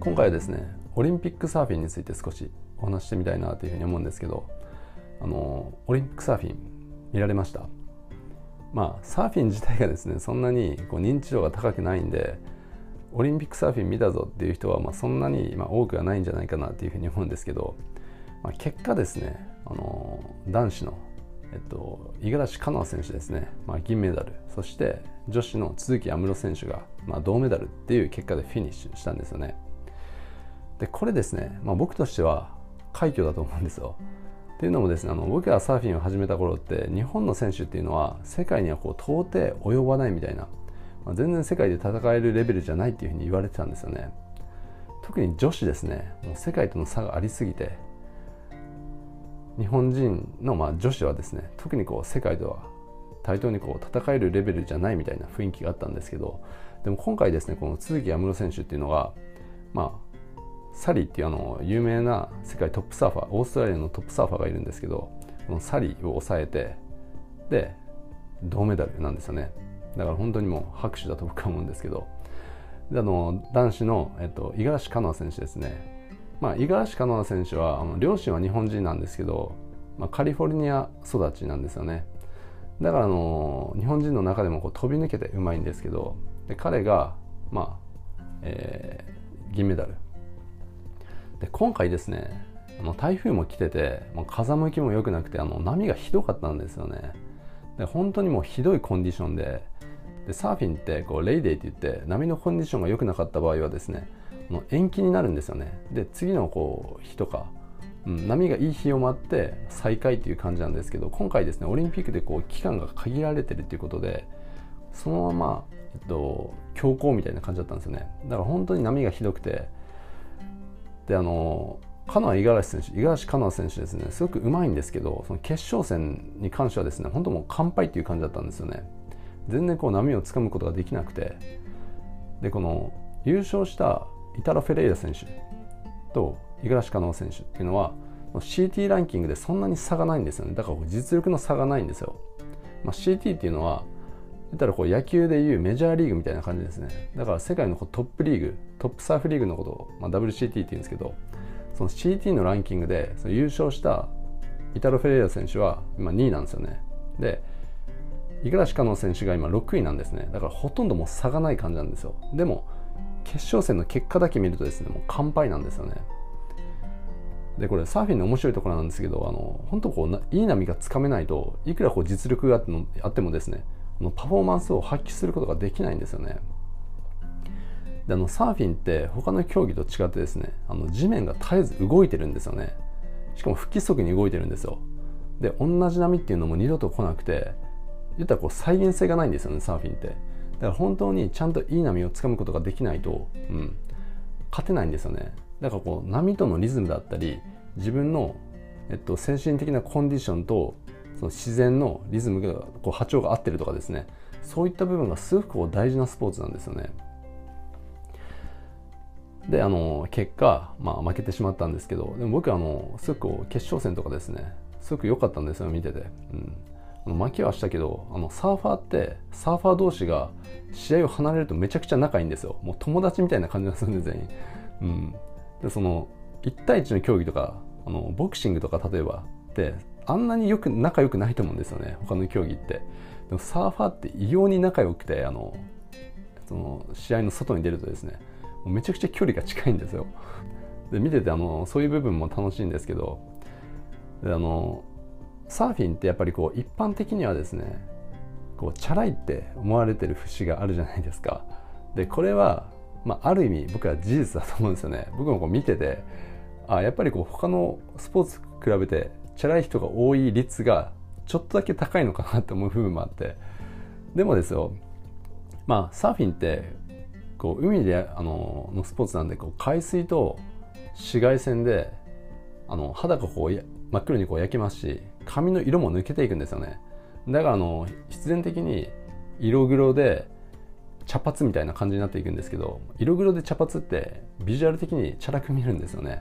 今回はですねオリンピックサーフィンについて少しお話してみたいなというふうに思うんですけどあのオリンピックサーフィン見られました？まあサーフィン自体がですねそんなにこう認知度が高くないんでオリンピックサーフィン見たぞっていう人はまあそんなにまあ多くはないんじゃないかなというふうに思うんですけど、まあ、結果ですねあの男子のえっと、五十嵐カノア選手ですね、まあ、銀メダルそして女子の都筑有夢路選手が、まあ、銅メダルっていう結果でフィニッシュしたんですよね。でこれですね、まあ、僕としては快挙だと思うんですよ。っていうのもですねあの僕がサーフィンを始めた頃って日本の選手っていうのは世界にはこう到底及ばないみたいな、まあ、全然世界で戦えるレベルじゃないっていうふうに言われてたんですよね。特に女子ですねもう世界との差がありすぎて日本人のまあ女子はですね特にこう世界では対等にこう戦えるレベルじゃないみたいな雰囲気があったんですけどでも今回ですねこの都筑有夢路選手っていうのがまあサリーっていうあの有名な世界トップサーファーオーストラリアのトップサーファーがいるんですけどこのサリーを抑えてで銅メダルなんですよね。だから本当にもう拍手だと僕は思うんですけど。であの男子の、えっと、五十嵐カノア選手ですね。まあ、五十嵐カノア選手はあの両親は日本人なんですけど、まあ、カリフォルニア育ちなんですよね。だからあの日本人の中でもこう飛び抜けてうまいんですけどで彼が、まあえー、銀メダル。で今回ですねあの台風も来ててもう風向きも良くなくてあの波がひどかったんですよね。で本当にもうひどいコンディションででサーフィンってこうレイデイって言って波のコンディションが良くなかった場合はですねの延期になるんですよね。で次のこう日とか、うん、波がいい日を待って再開っていう感じなんですけど今回ですねオリンピックでこう期間が限られてるっていうことでそのまま、えっと、強行みたいな感じだったんですよね。だから本当に波がひどくてであのカノア五十嵐選手五十嵐カノア選手ですねすごくうまいんですけどその決勝戦に関してはですね本当もう完敗っていう感じだったんですよね。全然こう波をつかむことができなくて。でこの優勝したイタロ・フェレイラ選手と五十嵐カノ選手っていうのは CT ランキングでそんなに差がないんですよね。だから実力の差がないんですよ、まあ、CT っていうのは言ったらこう野球でいうメジャーリーグみたいな感じですね。だから世界のトップリーグトップサーフリーグのことを、まあ、WCT って言うんですけどその CT のランキングでその優勝したイタロ・フェレイラ選手は今2位なんですよね。で五十嵐カノ選手が今6位なんですね。だからほとんどもう差がない感じなんですよ。でも決勝戦の結果だけ見るとですねもう完敗なんですよね。でこれサーフィンの面白いところなんですけどあの本当こういい波がつかめないといくらこう実力があってもですねのパフォーマンスを発揮することができないんですよね。であのサーフィンって他の競技と違ってですねあの地面が絶えず動いてるんですよね。しかも不規則に動いてるんですよ。で同じ波っていうのも二度と来なくて言ったらこう再現性がないんですよねサーフィンって。だから本当にちゃんといい波をつかむことができないと、うん、勝てないんですよね。だからこう波とのリズムだったり自分の、えっと、精神的なコンディションとその自然のリズムがこう波長が合ってるとかですね。そういった部分がすごくこう大事なスポーツなんですよね。であの結果、まあ、負けてしまったんですけどでも僕はあのすごくこう決勝戦とかですねすごく良かったんですよ見てて、うん、負けはしたけどあのサーファーってサーファー同士が試合を離れるとめちゃくちゃ仲いいんですよ。もう友達みたいな感じがするんで全員、うん、でその1対1の競技とかあのボクシングとか例えばってあんなによく仲良くないと思うんですよね。他の競技って。でもサーファーって異様に仲良くてあのその試合の外に出るとですねもうめちゃくちゃ距離が近いんですよ。で見ててあのそういう部分も楽しいんですけどであのサーフィンってやっぱりこう一般的にはですねこうチャラいって思われてる節があるじゃないですか。でこれは、まあ、ある意味僕は事実だと思うんですよね。僕もこう見ててあやっぱりこう他のスポーツ比べてチャラい人が多い率がちょっとだけ高いのかなって思う部分もあって。でもですよまあサーフィンってこう海であののスポーツなんでこう海水と紫外線であの肌がこう真っ黒にこう焼けますし髪の色も抜けていくんですよね。だからあの必然的に色黒で茶髪みたいな感じになっていくんですけど色黒で茶髪ってビジュアル的にチャラく見えるんですよね。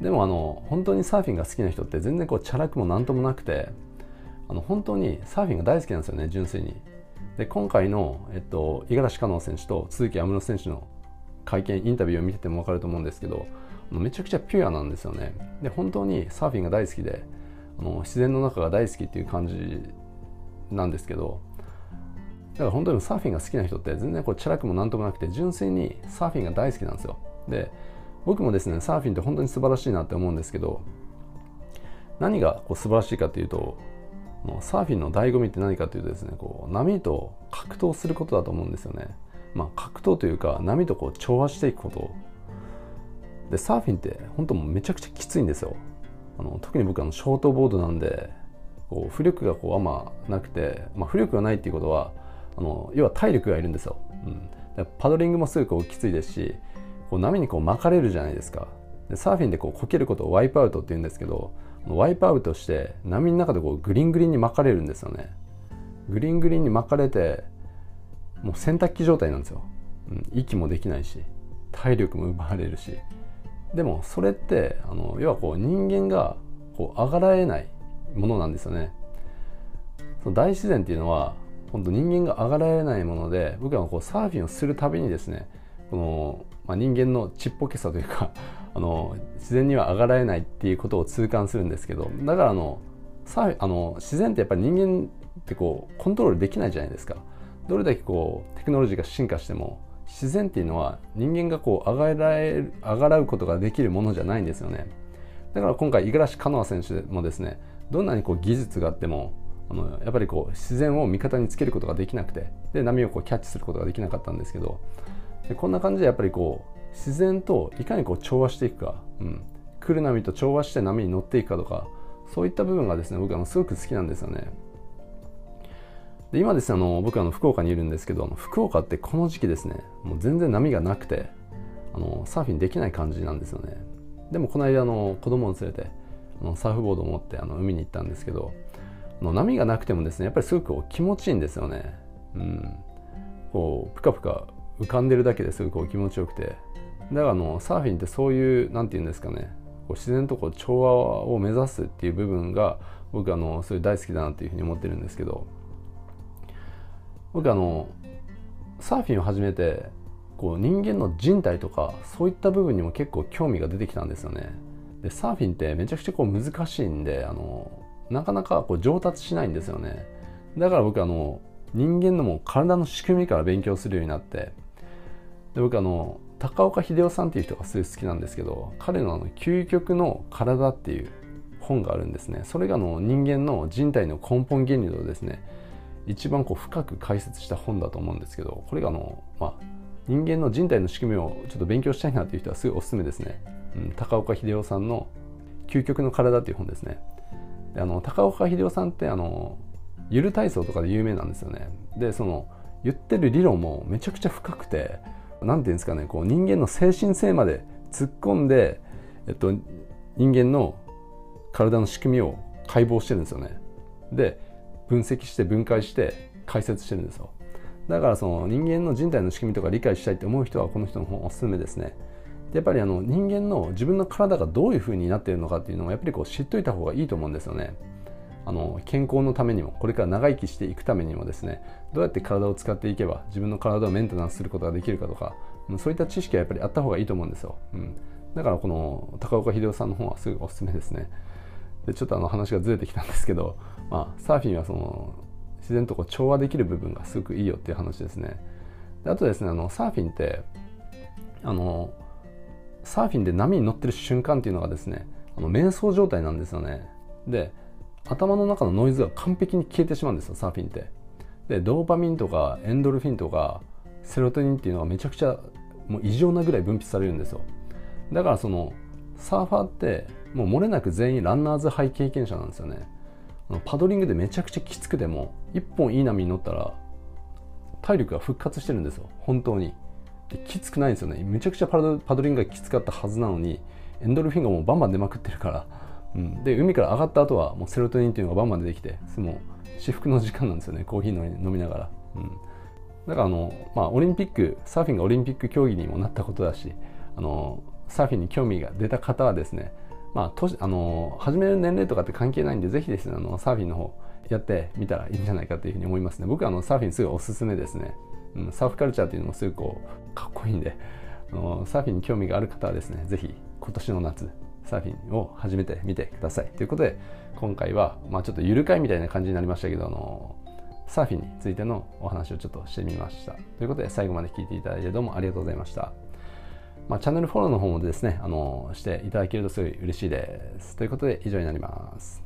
でもあの本当にサーフィンが好きな人って全然こうチャラくも何ともなくてあの本当にサーフィンが大好きなんですよね純粋に。で今回の、えっと、五十嵐カノ選手と都筑有夢路選手の会見インタビューを見てても分かると思うんですけどめちゃくちゃピュアなんですよね。で本当にサーフィンが大好きであの自然の中が大好きっていう感じなんですけどだから本当にサーフィンが好きな人って全然こうチャラくもなんともなくて純粋にサーフィンが大好きなんですよ。で僕もですねサーフィンって本当に素晴らしいなって思うんですけど何がこう素晴らしいかっていうとサーフィンの醍醐味って何かというとですねこう波と格闘することだと思うんですよね。まあ格闘というか波とこう調和していくこと。でサーフィンって本当もめちゃくちゃきついんですよ。あの特に僕はショートボードなんでこう浮力がこうあんまなくて、まあ、浮力がないっていうことはあの要は体力がいるんですよ、うん、パドリングもすごくこうきついですしこう波にこう巻かれるじゃないですか。でサーフィンでこうこけることをワイプアウトって言うんですけどワイプアウトして波の中でこうグリングリンに巻かれるんですよね。グリングリンに巻かれてもう洗濯機状態なんですよ、うん、息もできないし体力も奪われるし。でもそれってあの要はこう人間がこう上がられないものなんですよね。その大自然っていうのは本当人間が上がられないもので僕はこうサーフィンをするたびにですねこの、まあ、人間のちっぽけさというか あの自然には上がられないっていうことを痛感するんですけどだからあのサあの自然ってやっぱり人間ってこうコントロールできないじゃないですか。どれだけこうテクノロジーが進化しても自然っていうのは人間がこう上がられ上がらうことができるものじゃないんですよね。だから今回五十嵐カノア選手もですねどんなにこう技術があってもあのやっぱりこう自然を味方につけることができなくてで波をこうキャッチすることができなかったんですけどでこんな感じでやっぱりこう自然といかにこう調和していくか、うん、来る波と調和して波に乗っていくかとかそういった部分がですね僕はすごく好きなんですよね。で今ですねあの僕あの福岡にいるんですけど福岡ってこの時期ですねもう全然波がなくてあのサーフィンできない感じなんですよね。でもこの間あの子供を連れてあのサーフボードを持ってあの海に行ったんですけどの波がなくてもですねやっぱりすごく気持ちいいんですよね。うん。こうぷかぷか浮かんでるだけですごく気持ちよくて。だからあのサーフィンってそういう何て言うんですかね。こう自然とこう調和を目指すっていう部分が僕あのそれ大好きだなっていうふうに思ってるんですけど。僕あのサーフィンを始めてこう人間の人体とかそういった部分にも結構興味が出てきたんですよね。でサーフィンってめちゃくちゃこう難しいんであのなかなかこう上達しないんですよね。だから僕あの人間のも体の仕組みから勉強するようになってで僕あの高岡秀夫さんっていう人がすごい好きなんですけど彼のあの「究極の体」っていう本があるんですね。それがあの人間の人体の根本原理をですね一番こう深く解説した本だと思うんですけどこれがあの、まあ、人間の人体の仕組みをちょっと勉強したいなっていう人はすごいおすすめですね、うん、高岡秀夫さんの「究極の体」っていう本ですね。であの高岡秀夫さんってあのゆる体操とかで有名なんですよね。でその言ってる理論もめちゃくちゃ深くて何て言うんですかねこう人間の精神性まで突っ込んで、えっと、人間の体の仕組みを解剖してるんですよね。で分析して分解して解説してるんですよ。だからその人間の人体の仕組みとか理解したいって思う人はこの人の本おすすめですね。やっぱりあの人間の自分の体がどういうふうになっているのかっていうのをやっぱりこう知っといた方がいいと思うんですよね。あの健康のためにもこれから長生きしていくためにもですねどうやって体を使っていけば自分の体をメンテナンスすることができるかとかそういった知識はやっぱりあった方がいいと思うんですよ、うん、だからこの高岡秀夫さんの本はすぐおすすめですね。でちょっとあの話がずれてきたんですけど、まあ、サーフィンはその自然とこう調和できる部分がすごくいいよっていう話ですね。であとですねあのサーフィンってあのサーフィンで波に乗ってる瞬間っていうのがですねあの瞑想状態なんですよね。で頭の中のノイズが完璧に消えてしまうんですよサーフィンって。でドーパミンとかエンドルフィンとかセロトニンっていうのがめちゃくちゃもう異常なぐらい分泌されるんですよ。だからそのサーファーってもう漏れなく全員ランナーズハイ経験者なんですよね。パドリングでめちゃくちゃきつくても一本いい波に乗ったら体力が復活してるんですよ。本当に。できつくないんですよね。めちゃくちゃパドリングがきつかったはずなのにエンドルフィンがもうバンバン出まくってるから。うん、で海から上がった後はもうセロトニンっていうのがバンバン出てきてもう至福の時間なんですよね。コーヒー飲みながら、うん、だからあの、まあ、オリンピックサーフィンがオリンピック競技にもなったことだしあのサーフィンに興味が出た方はですねまあ、あの始める年齢とかって関係ないんでぜひですねあのサーフィンの方やってみたらいいんじゃないかというふうに思いますね。僕はあのサーフィンすごいおすすめですね、うん、サーフカルチャーっていうのもすごいこうかっこいいんで。あのサーフィンに興味がある方はですね是非今年の夏サーフィンを始めてみてくださいということで今回は、まあ、ちょっとゆるかいみたいな感じになりましたけどあのサーフィンについてのお話をちょっとしてみましたということで最後まで聞いていただいてどうもありがとうございましたまあ、チャンネルフォローの方もですね、あの、していただけるとすごい嬉しいです。ということで以上になります。